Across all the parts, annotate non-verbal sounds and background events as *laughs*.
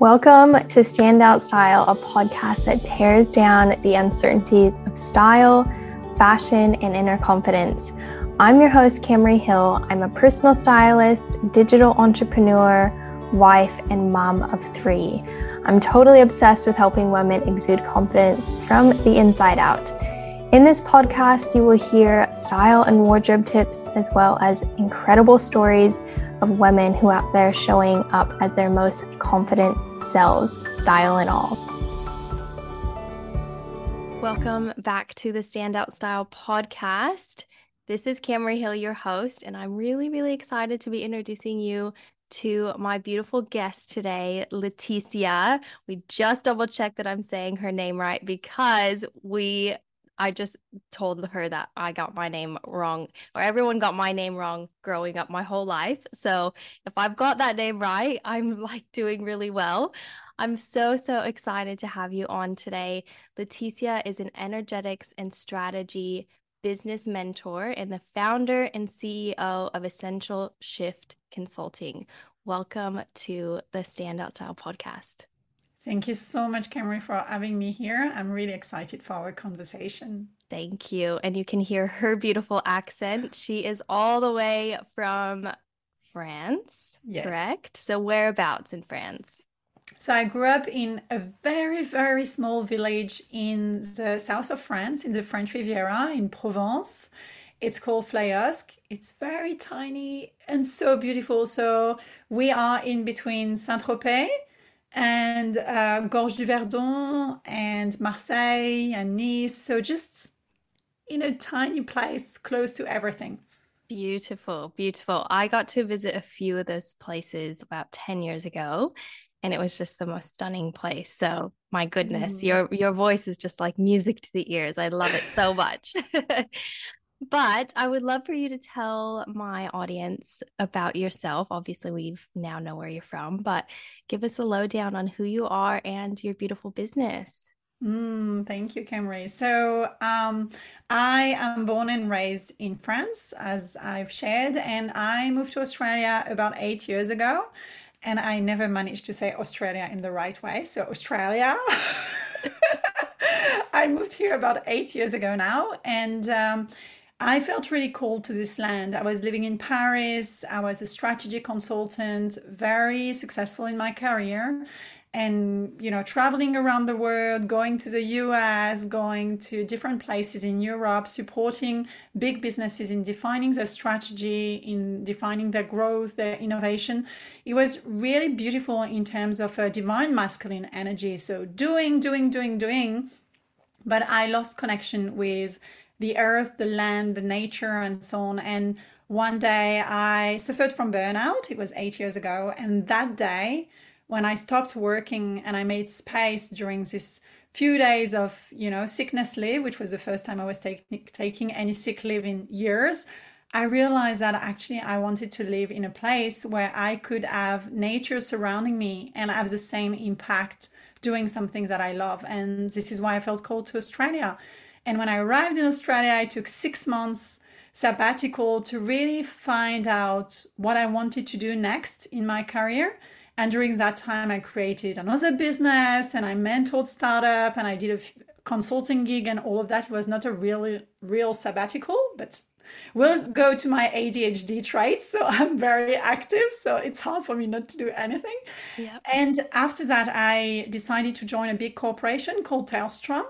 Welcome to Standout Style, a podcast that tears down the uncertainties of style, fashion, and inner confidence. I'm your host, Camry Hill. I'm a personal stylist, digital entrepreneur, wife, and mom of three. I'm totally obsessed with helping women exude confidence from the inside out. In this podcast, you will hear style and wardrobe tips as well as incredible stories of women who are out there showing up as their most confident selves, style and all. Welcome back to the Standout Style podcast. This is Camry Hill, your host, and I'm really, really excited to be introducing you to my beautiful guest today, Laetitia. We just double checked that I'm saying her name right because we I just told her that I got my name wrong, or everyone got my name wrong growing up my whole life. So if I've got that name right, I'm *laughs* like doing really well. I'm so, so excited to have you on today. Laetitia is an energetics and strategy business mentor and the founder and CEO of Essential Shift Consulting. Welcome to the Standout Style podcast. Thank you so much, Camry, for having me here. I'm really excited for our conversation. Thank you. And you can hear her beautiful accent. She is all the way from France, yes. correct? So, whereabouts in France? So, I grew up in a very, very small village in the south of France, in the French Riviera, in Provence. It's called Flayosc. It's very tiny and so beautiful. So, we are in between Saint Tropez and uh, Gorge du Verdon and Marseille and Nice. So just in a tiny place close to everything. Beautiful, beautiful. I got to visit a few of those places about 10 years ago and it was just the most stunning place. So, my goodness, mm. your your voice is just like music to the ears. I love it so much. *laughs* But I would love for you to tell my audience about yourself. Obviously, we've now know where you're from, but give us a lowdown on who you are and your beautiful business. Mm, thank you, Camry. So, um, I am born and raised in France, as I've shared, and I moved to Australia about eight years ago. And I never managed to say Australia in the right way. So, Australia. *laughs* I moved here about eight years ago now. And um, I felt really called to this land. I was living in Paris. I was a strategy consultant, very successful in my career. And, you know, traveling around the world, going to the US, going to different places in Europe, supporting big businesses in defining their strategy, in defining their growth, their innovation. It was really beautiful in terms of a divine masculine energy. So doing, doing, doing, doing. But I lost connection with the earth, the land, the nature, and so on. And one day I suffered from burnout. It was eight years ago. And that day, when I stopped working and I made space during this few days of, you know, sickness leave, which was the first time I was take, taking any sick leave in years, I realized that actually I wanted to live in a place where I could have nature surrounding me and have the same impact doing something that I love. And this is why I felt called to Australia and when I arrived in Australia, I took six months sabbatical to really find out what I wanted to do next in my career. And during that time, I created another business and I mentored startup and I did a consulting gig and all of that. It was not a really real sabbatical, but we'll go to my ADHD traits. So *laughs* I'm very active. So it's hard for me not to do anything. Yep. And after that, I decided to join a big corporation called Telstra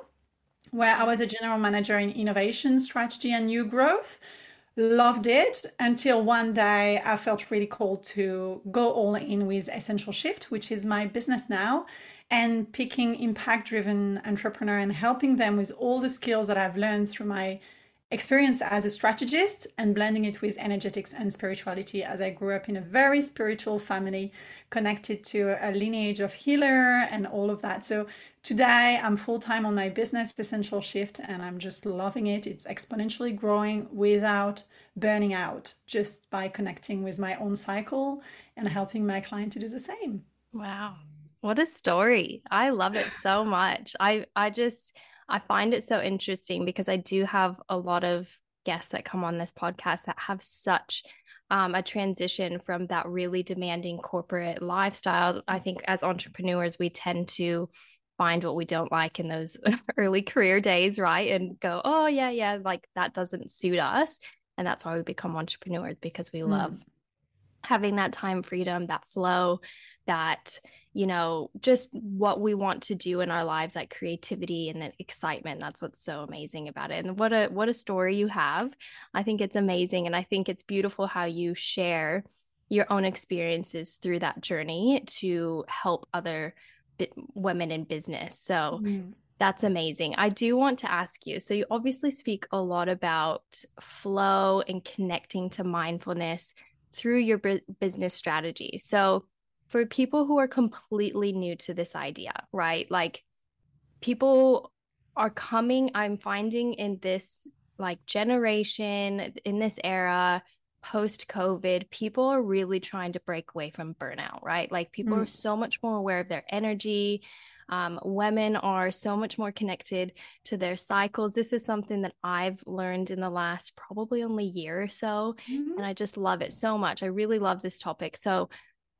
where I was a general manager in innovation, strategy, and new growth. Loved it until one day I felt really called to go all in with Essential Shift, which is my business now, and picking impact driven entrepreneur and helping them with all the skills that I've learned through my experience as a strategist and blending it with energetics and spirituality as I grew up in a very spiritual family connected to a lineage of healer and all of that. So today I'm full time on my business essential shift and I'm just loving it. It's exponentially growing without burning out just by connecting with my own cycle and helping my client to do the same. Wow. What a story. I love it so much. I I just I find it so interesting because I do have a lot of guests that come on this podcast that have such um, a transition from that really demanding corporate lifestyle. I think as entrepreneurs, we tend to find what we don't like in those *laughs* early career days, right? And go, oh, yeah, yeah, like that doesn't suit us. And that's why we become entrepreneurs because we mm. love having that time freedom, that flow, that, you know, just what we want to do in our lives, that creativity and that excitement. That's what's so amazing about it. And what a what a story you have. I think it's amazing. And I think it's beautiful how you share your own experiences through that journey to help other women in business. So mm. That's amazing. I do want to ask you so, you obviously speak a lot about flow and connecting to mindfulness through your business strategy. So, for people who are completely new to this idea, right? Like people are coming, I'm finding in this like generation, in this era, post COVID, people are really trying to break away from burnout, right? Like people mm. are so much more aware of their energy. Um, women are so much more connected to their cycles. This is something that I've learned in the last probably only year or so. Mm-hmm. And I just love it so much. I really love this topic. So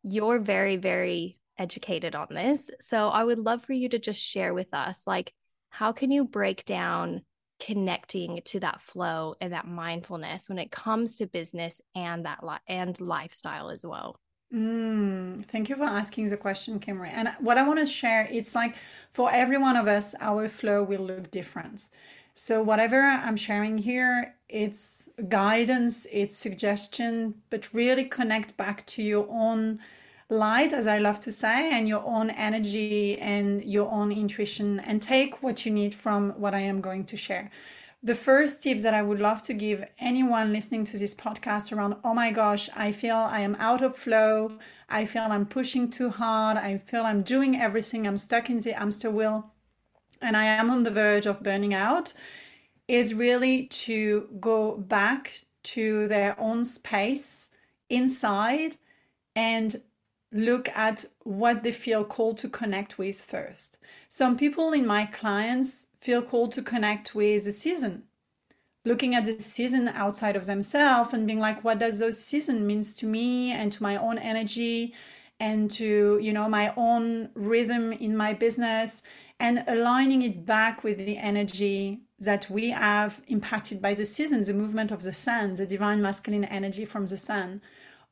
you're very, very educated on this. So I would love for you to just share with us like, how can you break down connecting to that flow and that mindfulness when it comes to business and that li- and lifestyle as well? Mm, thank you for asking the question, Kimberly. And what I want to share, it's like for every one of us, our flow will look different. So whatever I'm sharing here, it's guidance, it's suggestion, but really connect back to your own light, as I love to say, and your own energy and your own intuition, and take what you need from what I am going to share the first tips that I would love to give anyone listening to this podcast around, oh my gosh, I feel I am out of flow. I feel I'm pushing too hard. I feel I'm doing everything. I'm stuck in the hamster wheel and I am on the verge of burning out is really to go back to their own space inside and look at what they feel called to connect with first. Some people in my clients feel called to connect with the season looking at the season outside of themselves and being like what does those season means to me and to my own energy and to you know my own rhythm in my business and aligning it back with the energy that we have impacted by the seasons, the movement of the sun the divine masculine energy from the sun.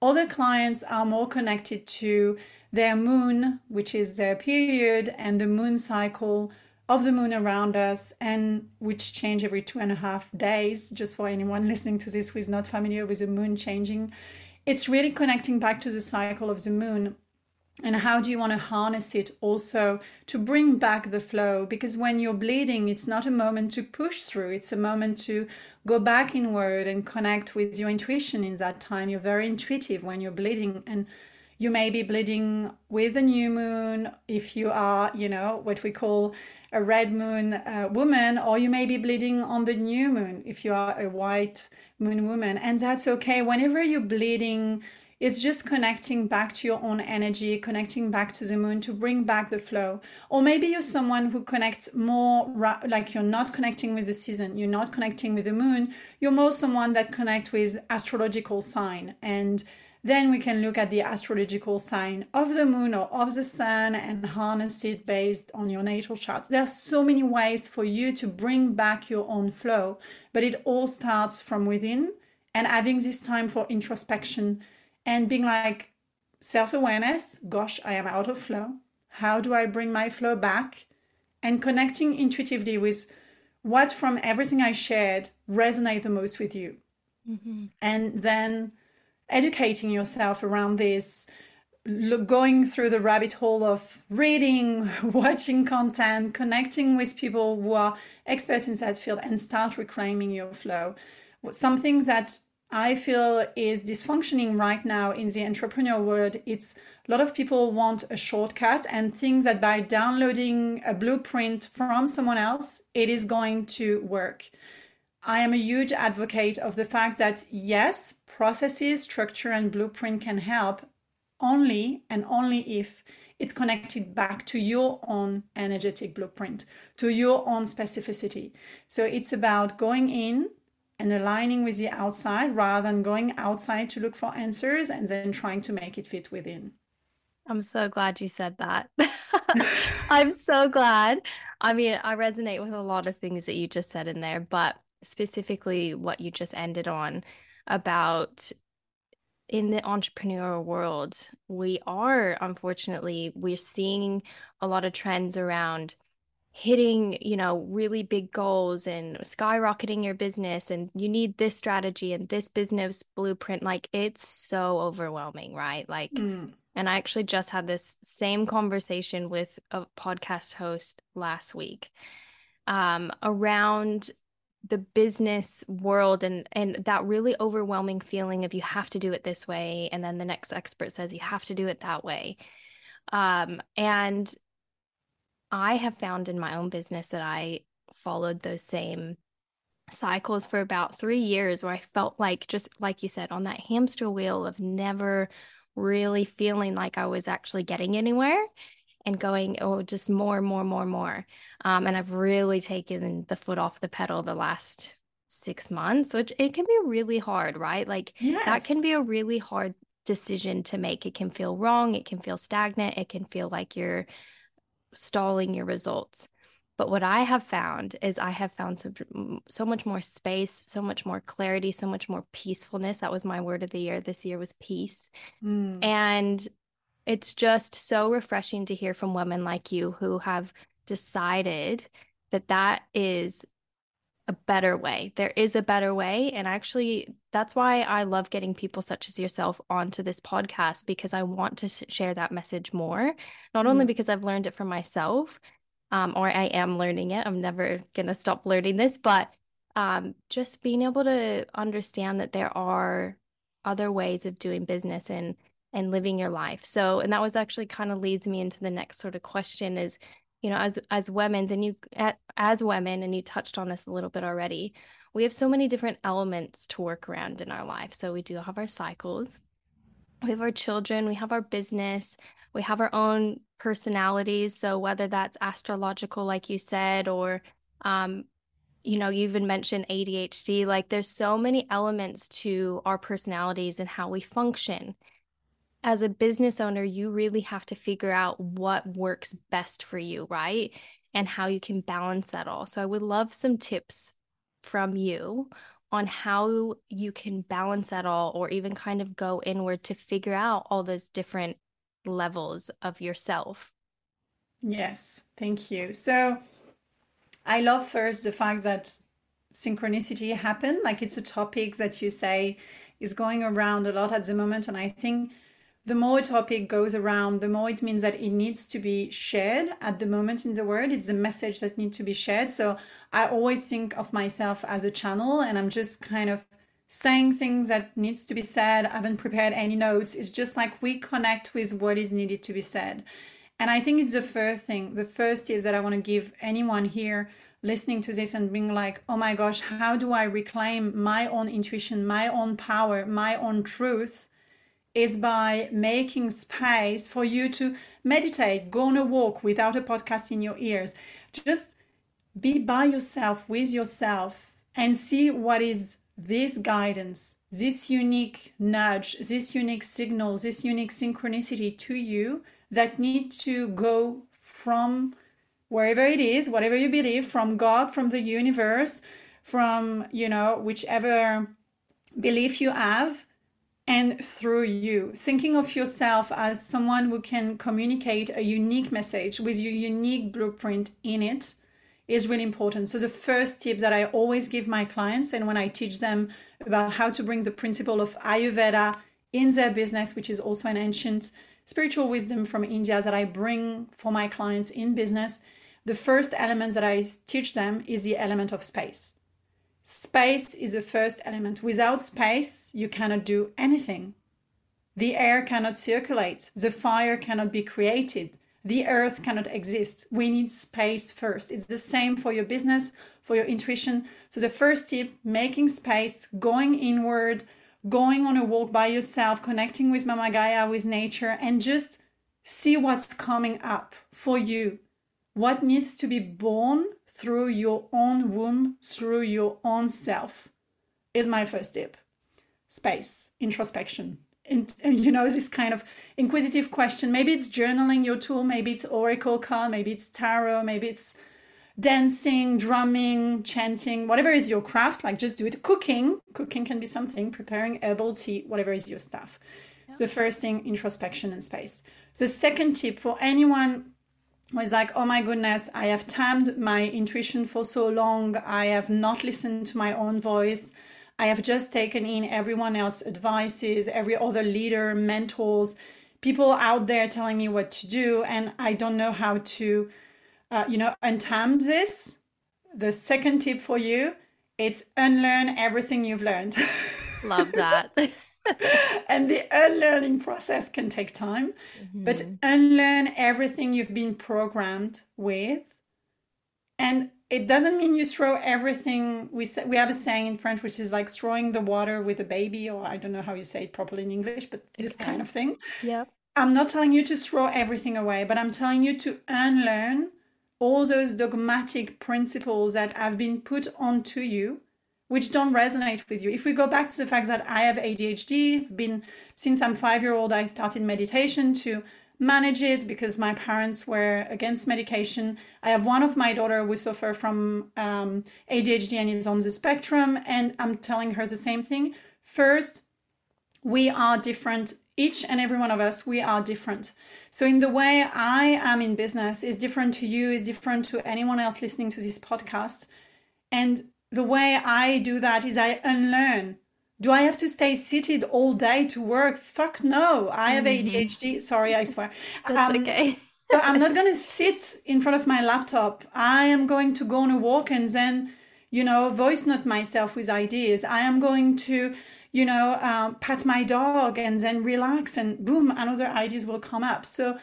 Other clients are more connected to their moon which is their period and the moon cycle of the moon around us and which change every two and a half days. Just for anyone listening to this who is not familiar with the moon changing it's really connecting back to the cycle of the moon and how do you want to harness it also to bring back the flow because when you're bleeding it's not a moment to push through it's a moment to go back inward and connect with your intuition in that time you're very intuitive when you're bleeding and you may be bleeding with a new moon if you are you know what we call a red moon uh, woman, or you may be bleeding on the new moon if you are a white moon woman. And that's okay. Whenever you're bleeding, it's just connecting back to your own energy, connecting back to the moon to bring back the flow. Or maybe you're someone who connects more, like you're not connecting with the season, you're not connecting with the moon. You're more someone that connect with astrological sign and then we can look at the astrological sign of the moon or of the sun and harness it based on your natal chart. There are so many ways for you to bring back your own flow, but it all starts from within and having this time for introspection and being like self awareness gosh, I am out of flow. How do I bring my flow back? And connecting intuitively with what from everything I shared resonate the most with you. Mm-hmm. And then educating yourself around this going through the rabbit hole of reading, *laughs* watching content, connecting with people who are experts in that field, and start reclaiming your flow. Something that I feel is dysfunctioning right now in the entrepreneur world. It's a lot of people want a shortcut and think that by downloading a blueprint from someone else, it is going to work. I am a huge advocate of the fact that yes, processes, structure, and blueprint can help only and only if it's connected back to your own energetic blueprint, to your own specificity. So it's about going in and aligning with the outside rather than going outside to look for answers and then trying to make it fit within. I'm so glad you said that. *laughs* I'm so glad. I mean, I resonate with a lot of things that you just said in there, but specifically what you just ended on about in the entrepreneurial world, we are unfortunately we're seeing a lot of trends around hitting, you know, really big goals and skyrocketing your business and you need this strategy and this business blueprint like it's so overwhelming, right? Like mm. and I actually just had this same conversation with a podcast host last week um around the business world and and that really overwhelming feeling of you have to do it this way and then the next expert says you have to do it that way um and i have found in my own business that i followed those same cycles for about 3 years where i felt like just like you said on that hamster wheel of never really feeling like i was actually getting anywhere and going, oh, just more, more, more, more. Um, and I've really taken the foot off the pedal the last six months, which it can be really hard, right? Like yes. that can be a really hard decision to make. It can feel wrong. It can feel stagnant. It can feel like you're stalling your results. But what I have found is I have found so, so much more space, so much more clarity, so much more peacefulness. That was my word of the year. This year was peace. Mm. And it's just so refreshing to hear from women like you who have decided that that is a better way. There is a better way. And actually, that's why I love getting people such as yourself onto this podcast because I want to share that message more. Not mm. only because I've learned it for myself, um, or I am learning it, I'm never going to stop learning this, but um, just being able to understand that there are other ways of doing business and and living your life. So, and that was actually kind of leads me into the next sort of question is, you know, as as women and you as women and you touched on this a little bit already, we have so many different elements to work around in our life. So we do have our cycles. We have our children, we have our business, we have our own personalities. So whether that's astrological, like you said, or um, you know, you even mentioned ADHD, like there's so many elements to our personalities and how we function as a business owner, you really have to figure out what works best for you, right? And how you can balance that all. So I would love some tips from you on how you can balance that all or even kind of go inward to figure out all those different levels of yourself. Yes, thank you. So I love first the fact that synchronicity happened. Like it's a topic that you say is going around a lot at the moment. And I think the more a topic goes around, the more it means that it needs to be shared at the moment in the world. It's a message that needs to be shared. So I always think of myself as a channel and I'm just kind of saying things that needs to be said. I haven't prepared any notes. It's just like we connect with what is needed to be said. And I think it's the first thing, the first tips that I want to give anyone here listening to this and being like, oh my gosh, how do I reclaim my own intuition, my own power, my own truth? Is by making space for you to meditate, go on a walk without a podcast in your ears. Just be by yourself with yourself and see what is this guidance, this unique nudge, this unique signal, this unique synchronicity to you that need to go from wherever it is, whatever you believe, from God, from the universe, from, you know, whichever belief you have and through you. Thinking of yourself as someone who can communicate a unique message with your unique blueprint in it is really important. So, the first tip that I always give my clients, and when I teach them about how to bring the principle of Ayurveda in their business, which is also an ancient spiritual wisdom from India that I bring for my clients in business, the first element that I teach them is the element of space. Space is the first element. Without space, you cannot do anything. The air cannot circulate. The fire cannot be created. The earth cannot exist. We need space first. It's the same for your business, for your intuition. So, the first tip making space, going inward, going on a walk by yourself, connecting with Mama Gaia, with nature, and just see what's coming up for you. What needs to be born through your own womb, through your own self. is my first tip space, introspection. And, and, you know, this kind of inquisitive question. Maybe it's journaling your tool, maybe it's oracle card, maybe it's tarot, maybe it's dancing, drumming, chanting, whatever is your craft, like just do it. Cooking, cooking can be something, preparing herbal tea, whatever is your stuff. So, first thing, introspection and space. The second tip for anyone was like, oh my goodness, I have tamed my intuition for so long. I have not listened to my own voice. I have just taken in everyone else's advices, every other leader, mentors, people out there telling me what to do, and I don't know how to, uh, you know, untame this. The second tip for you, it's unlearn everything you've learned. Love that. *laughs* *laughs* and the unlearning process can take time, mm-hmm. but unlearn everything you've been programmed with and it doesn't mean you throw everything we say, we have a saying in french which is like throwing the water with a baby or i don't know how you say it properly in english but this okay. kind of thing yeah i'm not telling you to throw everything away but i'm telling you to unlearn all those dogmatic principles that have been put onto you which don't resonate with you if we go back to the fact that i have adhd been since i'm five year old i started meditation to manage it because my parents were against medication. I have one of my daughter who suffer from um, ADHD and is on the spectrum, and I'm telling her the same thing. First, we are different. Each and every one of us, we are different. So, in the way I am in business is different to you, is different to anyone else listening to this podcast. And the way I do that is I unlearn do I have to stay seated all day to work? Fuck no. I have mm-hmm. ADHD. Sorry, I swear. *laughs* That's um, okay. *laughs* so I'm not going to sit in front of my laptop. I am going to go on a walk and then, you know, voice note myself with ideas. I am going to, you know, uh, pat my dog and then relax and boom, another ideas will come up. So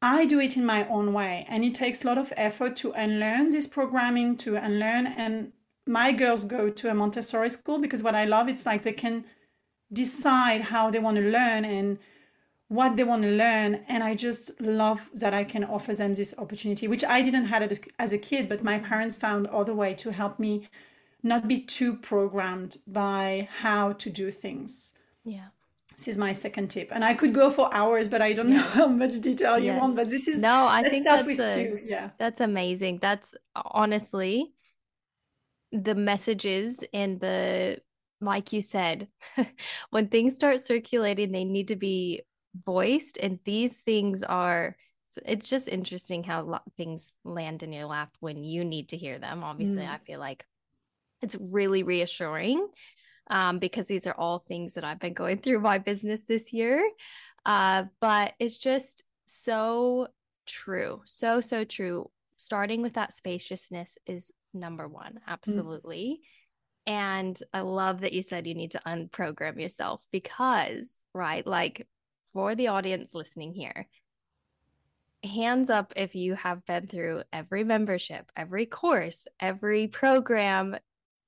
I do it in my own way. And it takes a lot of effort to unlearn this programming, to unlearn and my girls go to a Montessori school because what I love it's like they can decide how they want to learn and what they want to learn and I just love that I can offer them this opportunity which I didn't have as a kid but my parents found other way to help me not be too programmed by how to do things. Yeah. This is my second tip, and I could go for hours, but I don't know *laughs* how much detail you yes. want. But this is no, I think that's a, yeah, that's amazing. That's honestly the messages and the like you said *laughs* when things start circulating they need to be voiced and these things are it's just interesting how things land in your lap when you need to hear them obviously mm. i feel like it's really reassuring um, because these are all things that i've been going *laughs* through my business this year uh, but it's just so true so so true starting with that spaciousness is number one. Mm. Absolutely. Mm. And I love that you said you need to unprogram yourself because, right, like for the audience listening here, hands up if you have been through every membership, every course, every program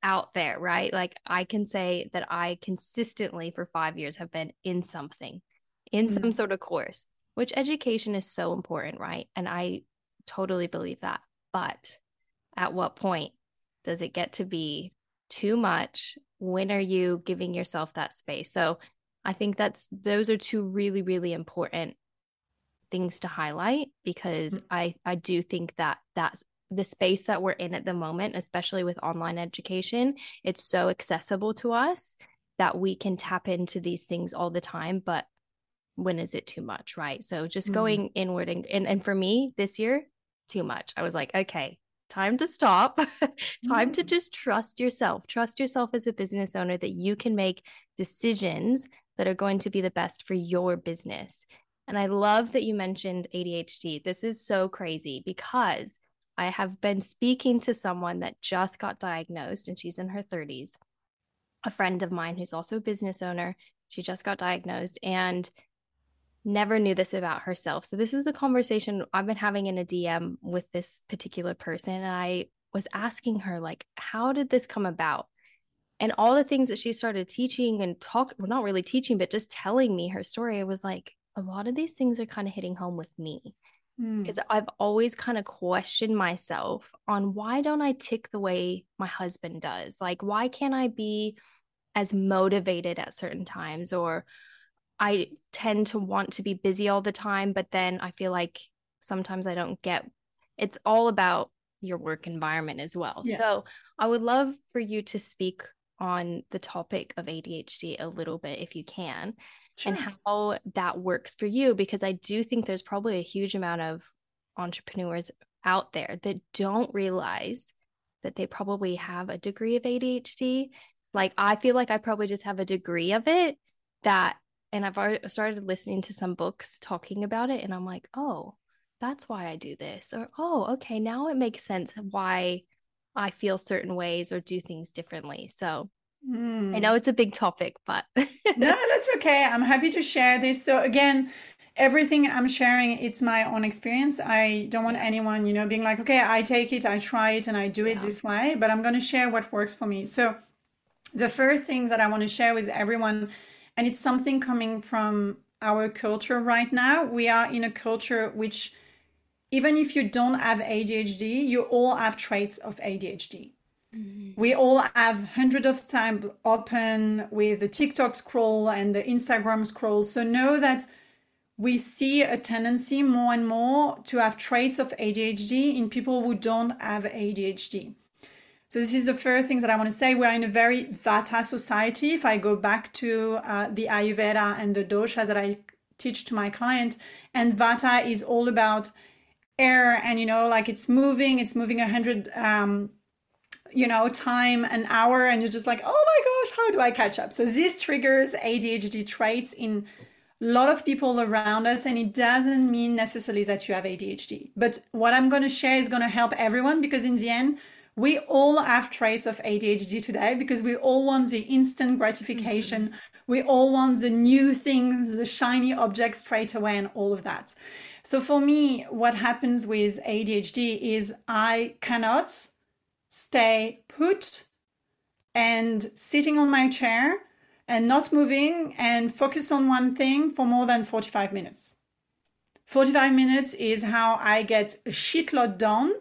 out there, right? Like I can say that I consistently for five years have been in something, in mm. some sort of course, which education is so important, right? And I totally believe that. But at what point does it get to be too much? When are you giving yourself that space? So I think that's those are two really, really important things to highlight because mm-hmm. I I do think that that's the space that we're in at the moment, especially with online education, it's so accessible to us that we can tap into these things all the time. But when is it too much? Right. So just mm-hmm. going inward and, and and for me this year, too much. I was like, okay, time to stop, *laughs* time to mm. just trust yourself. Trust yourself as a business owner that you can make decisions that are going to be the best for your business. And I love that you mentioned ADHD. This is so crazy because I have been speaking to someone that just got diagnosed and she's in her 30s. A friend of mine who's also a business owner, she just got diagnosed and never knew this about herself. So this is a conversation I've been having in a DM with this particular person and I was asking her like how did this come about? And all the things that she started teaching and talk well not really teaching but just telling me her story I was like a lot of these things are kind of hitting home with me. Because mm. I've always kind of questioned myself on why don't I tick the way my husband does? Like, why can't I be as motivated at certain times or I tend to want to be busy all the time, but then I feel like sometimes I don't get it's all about your work environment as well. Yeah. So I would love for you to speak on the topic of ADHD a little bit if you can sure. and how that works for you because I do think there's probably a huge amount of entrepreneurs out there that don't realize that they probably have a degree of ADHD. Like I feel like I probably just have a degree of it that and I've already started listening to some books talking about it and I'm like, "Oh, that's why I do this." Or, "Oh, okay, now it makes sense why I feel certain ways or do things differently." So, mm. I know it's a big topic, but *laughs* No, that's okay. I'm happy to share this. So again, everything I'm sharing, it's my own experience. I don't want anyone, you know, being like, okay, I take it, I try it, and I do it yeah. this way, but I'm going to share what works for me. So, the first thing that I want to share with everyone, and it's something coming from our culture right now, we are in a culture which, even if you don't have ADHD, you all have traits of ADHD. Mm-hmm. We all have hundreds of tabs open with the TikTok scroll and the Instagram scroll. So know that we see a tendency more and more to have traits of ADHD in people who don't have ADHD. So this is the first thing that I want to say. We're in a very Vata society. If I go back to uh, the Ayurveda and the doshas that I teach to my client, and Vata is all about air and you know, like it's moving, it's moving a hundred, um, you know, time an hour, and you're just like, oh my gosh, how do I catch up? So this triggers ADHD traits in a lot of people around us and it doesn't mean necessarily that you have ADHD. But what I'm going to share is going to help everyone because in the end, we all have traits of ADHD today because we all want the instant gratification. Mm-hmm. We all want the new things, the shiny objects straight away, and all of that. So, for me, what happens with ADHD is I cannot stay put and sitting on my chair and not moving and focus on one thing for more than 45 minutes. 45 minutes is how I get a shitload done.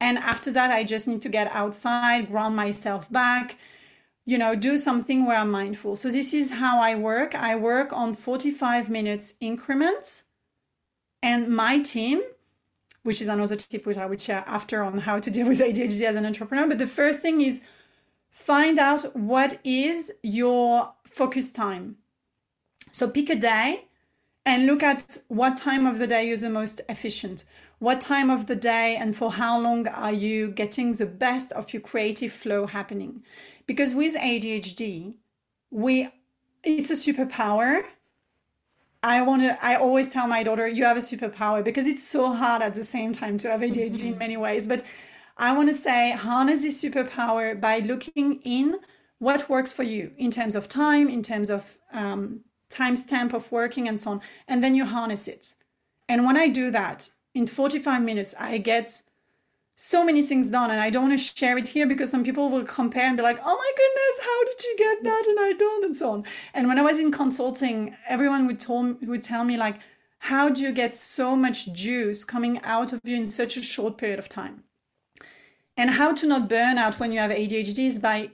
And after that, I just need to get outside, ground myself back, you know, do something where I'm mindful. So this is how I work. I work on 45 minutes increments. And my team, which is another tip which I would share after on how to deal *laughs* with ADHD as an entrepreneur. But the first thing is find out what is your focus time. So pick a day and look at what time of the day is the most efficient. What time of the day and for how long are you getting the best of your creative flow happening? Because with ADHD, we it's a superpower. I want to I always tell my daughter you have a superpower because it's so hard at the same time to have ADHD in many ways, but I want to say harness this superpower by looking in what works for you in terms of time, in terms of um, timestamp of working and so on, and then you harness it. And when I do that in 45 minutes, I get so many things done and I don't want to share it here because some people will compare and be like, oh my goodness, how did you get that? And I don't, and so on. And when I was in consulting, everyone would, told, would tell me like, how do you get so much juice coming out of you in such a short period of time? And how to not burn out when you have ADHD is by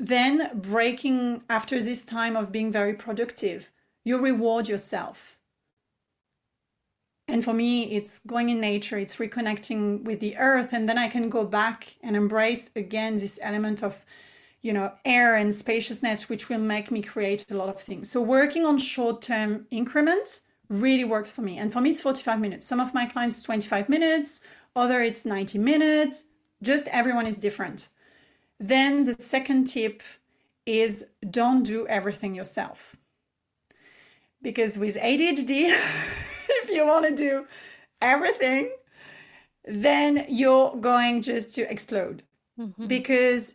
then breaking after this time of being very productive. You reward yourself. And for me, it's going in nature, it's reconnecting with the earth. And then I can go back and embrace again this element of, you know, air and spaciousness, which will make me create a lot of things. So working on short term increments really works for me. And for me, it's 45 minutes. Some of my clients, 25 minutes, other it's 90 minutes just everyone is different. Then the second tip is don't do everything yourself. Because with ADHD, *laughs* if you want to do everything, then you're going just to explode. Mm-hmm. Because,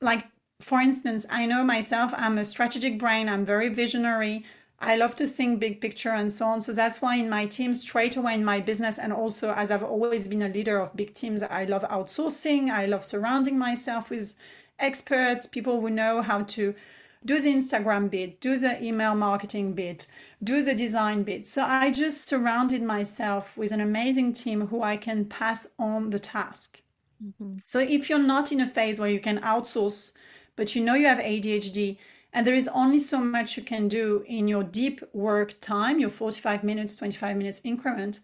like, for instance, I know myself, I'm a strategic brain, I'm very visionary. I love to think big picture and so on. So that's why in my team, straight away in my business, and also as I've always been a leader of big teams, I love outsourcing. I love surrounding myself with experts, people who know how to do the Instagram bit, do the email marketing bit, do the design bit. So I just surrounded myself with an amazing team who I can pass on the task. Mm-hmm. So if you're not in a phase where you can outsource but you know you have ADHD and there is only so much you can do in your deep work time, your 45 minutes, 25 minutes increment,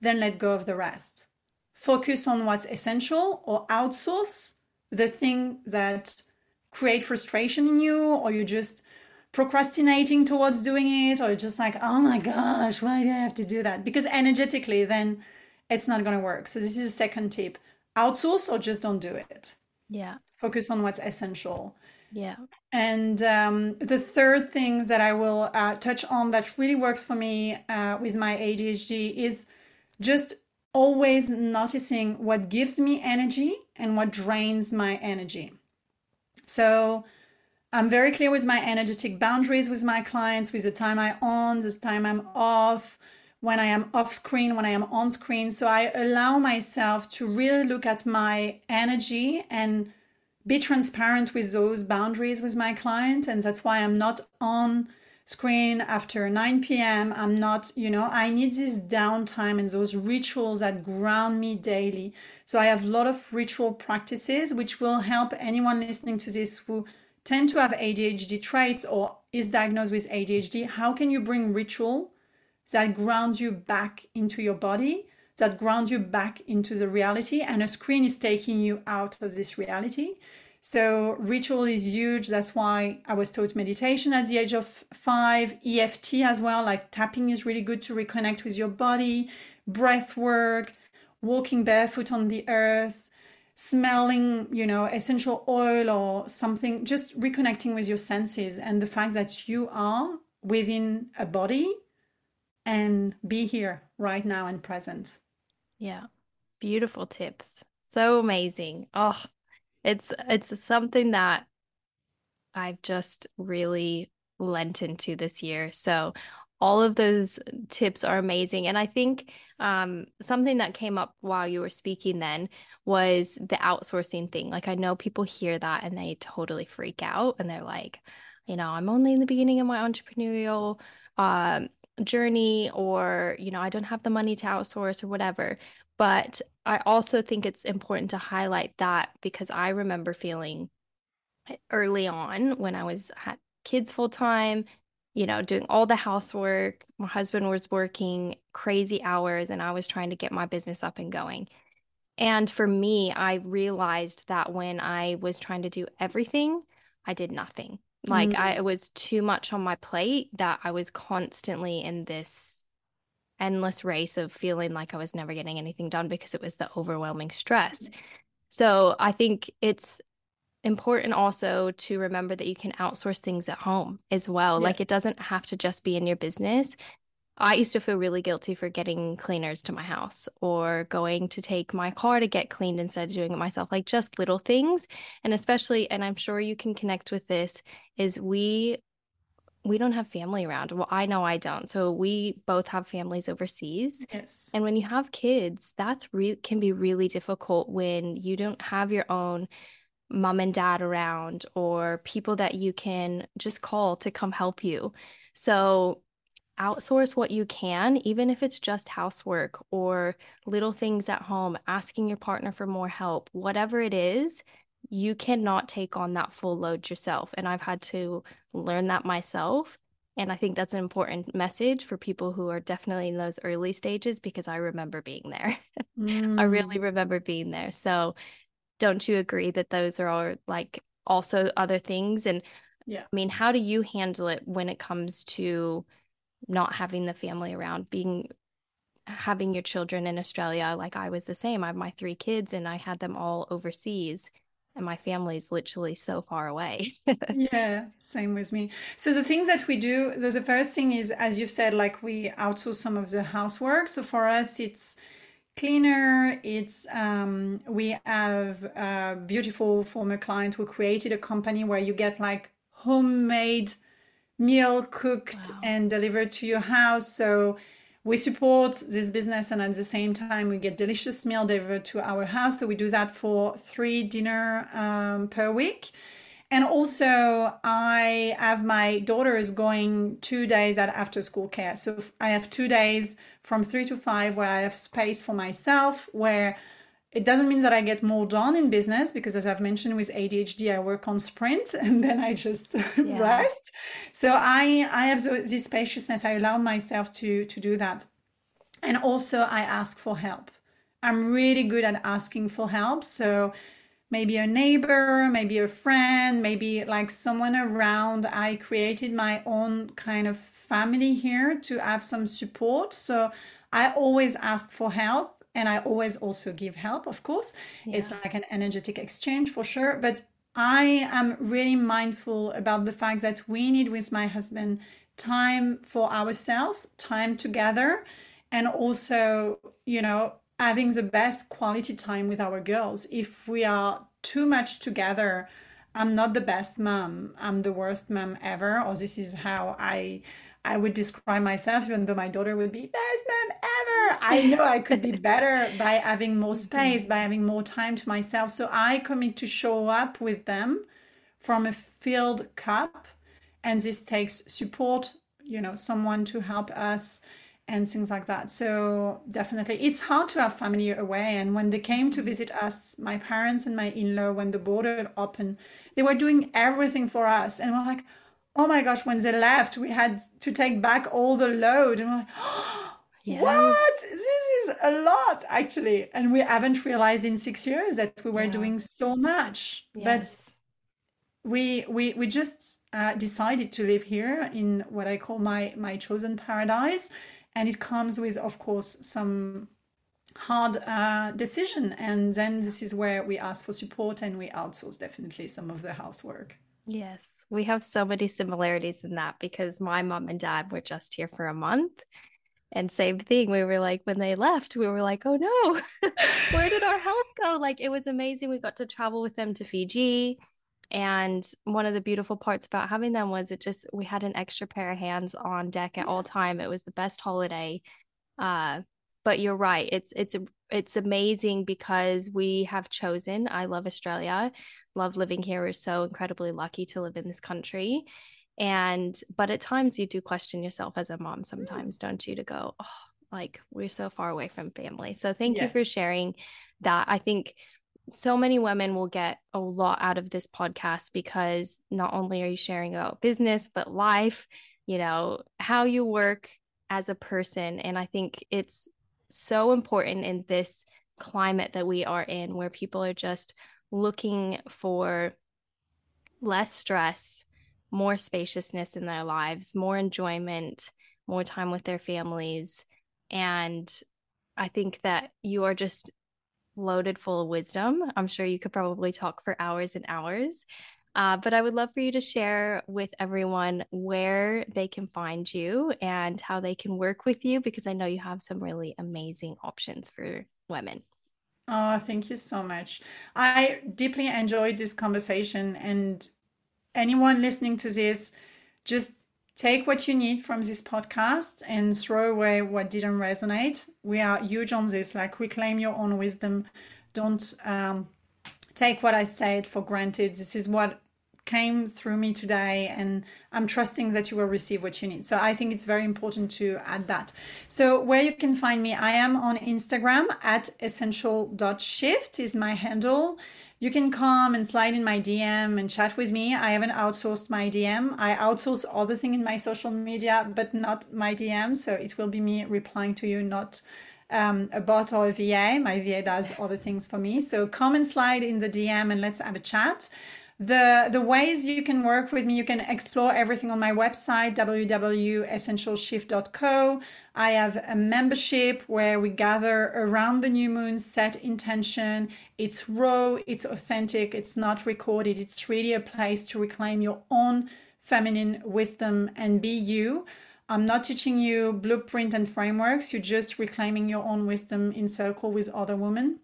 then let go of the rest. Focus on what's essential or outsource the thing that create frustration in you or you just procrastinating towards doing it or just like oh my gosh why do i have to do that? Because energetically then it's not going to work. So this is a second tip. Outsource or just don't do it. Yeah. Focus on what's essential. Yeah and um, the third thing that i will uh, touch on that really works for me uh, with my adhd is just always noticing what gives me energy and what drains my energy so I'm very clear with my energetic boundaries with my clients, with the time I on, the time I'm off, when I am off screen, when I am on screen. So I allow myself to really look at my energy and be transparent with those boundaries with my client. And that's why I'm not on screen after 9 p.m. I'm not, you know, I need this downtime and those rituals that ground me daily. So I have a lot of ritual practices which will help anyone listening to this who tend to have ADHD traits or is diagnosed with ADHD, how can you bring ritual that grounds you back into your body, that grounds you back into the reality, and a screen is taking you out of this reality? So, ritual is huge. That's why I was taught meditation at the age of five, EFT as well. Like tapping is really good to reconnect with your body, breath work, walking barefoot on the earth, smelling, you know, essential oil or something, just reconnecting with your senses and the fact that you are within a body and be here right now and present. Yeah. Beautiful tips. So amazing. Oh, it's it's something that I've just really lent into this year. So all of those tips are amazing. And I think um, something that came up while you were speaking then was the outsourcing thing. Like, I know people hear that and they totally freak out and they're like, you know, I'm only in the beginning of my entrepreneurial um, journey, or, you know, I don't have the money to outsource or whatever. But I also think it's important to highlight that because I remember feeling early on when I was had kids full time you know, doing all the housework. My husband was working crazy hours and I was trying to get my business up and going. And for me, I realized that when I was trying to do everything, I did nothing. Like mm-hmm. I it was too much on my plate that I was constantly in this endless race of feeling like I was never getting anything done because it was the overwhelming stress. So I think it's important also to remember that you can outsource things at home as well. Yeah. Like it doesn't have to just be in your business. I used to feel really guilty for getting cleaners to my house or going to take my car to get cleaned instead of doing it myself, like just little things. And especially, and I'm sure you can connect with this, is we we don't have family around. Well, I know I don't. So we both have families overseas. Yes. And when you have kids, that's re- can be really difficult when you don't have your own mom and dad around or people that you can just call to come help you. So outsource what you can, even if it's just housework or little things at home, asking your partner for more help, whatever it is, you cannot take on that full load yourself. And I've had to learn that myself. And I think that's an important message for people who are definitely in those early stages because I remember being there. Mm. *laughs* I really remember being there. So don't you agree that those are all like also other things and yeah i mean how do you handle it when it comes to not having the family around being having your children in australia like i was the same i have my three kids and i had them all overseas and my family's literally so far away. *laughs* yeah, same with me. So the things that we do, so the first thing is, as you said, like we outsource some of the housework. So for us, it's cleaner. It's um, we have a beautiful former client who created a company where you get like homemade meal cooked wow. and delivered to your house. So we support this business and at the same time we get delicious meal delivered to our house. So we do that for three dinner um, per week. And also, I have my daughters going two days at after school care. So I have two days from three to five where I have space for myself, where it doesn't mean that I get more done in business because, as I've mentioned, with ADHD, I work on sprint *laughs* and then I just yeah. rest. So I I have this spaciousness. I allow myself to to do that, and also I ask for help. I'm really good at asking for help. So maybe a neighbor, maybe a friend, maybe like someone around. I created my own kind of family here to have some support. So I always ask for help and I always also give help, of course. Yeah. It's like an energetic exchange for sure. But I am really mindful about the fact that we need with my husband time for ourselves, time together, and also, you know, having the best quality time with our girls. If we are too much together, I'm not the best mom. I'm the worst mom ever, or this is how I I would describe myself, even though my daughter would be best mom ever. I know I could be better by having more *laughs* mm-hmm. space, by having more time to myself. So I commit to show up with them from a filled cup, and this takes support. You know, someone to help us and things like that. So definitely, it's hard to have family away. And when they came to visit us, my parents and my in-law, when the border opened, they were doing everything for us, and we're like, oh my gosh! When they left, we had to take back all the load, and we're like, *gasps* *gasps* oh, what? This is a lot, actually. And we haven't realized in six years that we were yeah. doing so much, yes. but we we we just uh, decided to live here in what I call my my chosen paradise and it comes with of course some hard uh, decision and then this is where we ask for support and we outsource definitely some of the housework yes we have so many similarities in that because my mom and dad were just here for a month and same thing we were like when they left we were like oh no *laughs* where did our health go like it was amazing we got to travel with them to fiji and one of the beautiful parts about having them was it just we had an extra pair of hands on deck at all time. It was the best holiday. Uh, but you're right. It's it's it's amazing because we have chosen. I love Australia. Love living here. We're so incredibly lucky to live in this country. And but at times you do question yourself as a mom sometimes, don't you, to go, oh, like we're so far away from family. So thank yeah. you for sharing that. I think so many women will get a lot out of this podcast because not only are you sharing about business, but life, you know, how you work as a person. And I think it's so important in this climate that we are in where people are just looking for less stress, more spaciousness in their lives, more enjoyment, more time with their families. And I think that you are just loaded full of wisdom. I'm sure you could probably talk for hours and hours. Uh, but I would love for you to share with everyone where they can find you and how they can work with you because I know you have some really amazing options for women. Oh, thank you so much. I deeply enjoyed this conversation. And anyone listening to this, just take what you need from this podcast and throw away what didn't resonate. We are huge on this, like reclaim your own wisdom. Don't um, take what I said for granted. This is what came through me today and i'm trusting that you will receive what you need so i think it's very important to add that so where you can find me i am on instagram at essential.shift is my handle you can come and slide in my DM and chat with me. I haven't outsourced my DM. I outsource other things in my social media, but not my DM. So it will be me replying to you, not um, a bot or a VA. My VA does other things for me. So come and slide in the DM and let's have a chat the the ways you can work with me you can explore everything on my website www.essentialshift.co i have a membership where we gather around the new moon set intention. It's raw it's authentic it's not recorded. It's really a place to reclaim your own feminine wisdom and be you. I'm not teaching you blueprint and frameworks. You're just reclaiming your own wisdom in circle with other women.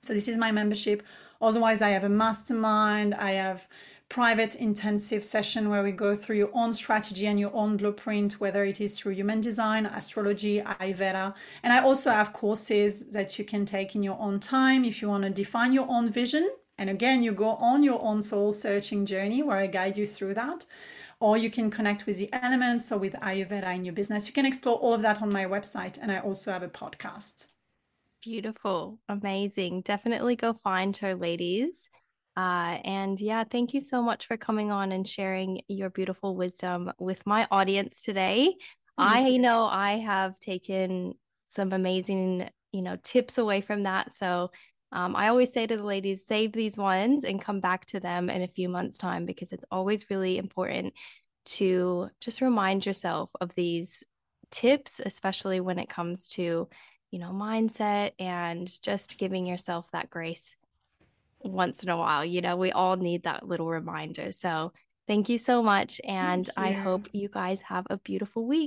So this is my membership Otherwise, I have a mastermind, I have private intensive session where we go through your own strategy and your own blueprint, whether it is through human design, astrology, Ayurveda. And I also have courses that you can take in your own time if you want to define your own vision. And again, you go on your own soul searching journey where I guide you through that. Or you can connect with the elements or with Ayurveda in your business. You can explore all of that on my website. And I also have a podcast. Beautiful. Amazing. Definitely go find her, ladies. Uh, and yeah, thank you so much for coming on and sharing your beautiful wisdom with my audience today. I know I have taken some amazing, you know, tips away from that. So um, I always say to the ladies, save these ones and come back to them in a few months' time because it's always really important to just remind yourself of these tips, especially when it comes to, you know, mindset and just giving yourself that grace once in a while. You know, we all need that little reminder. So thank you so much. And I hope you guys have a beautiful week.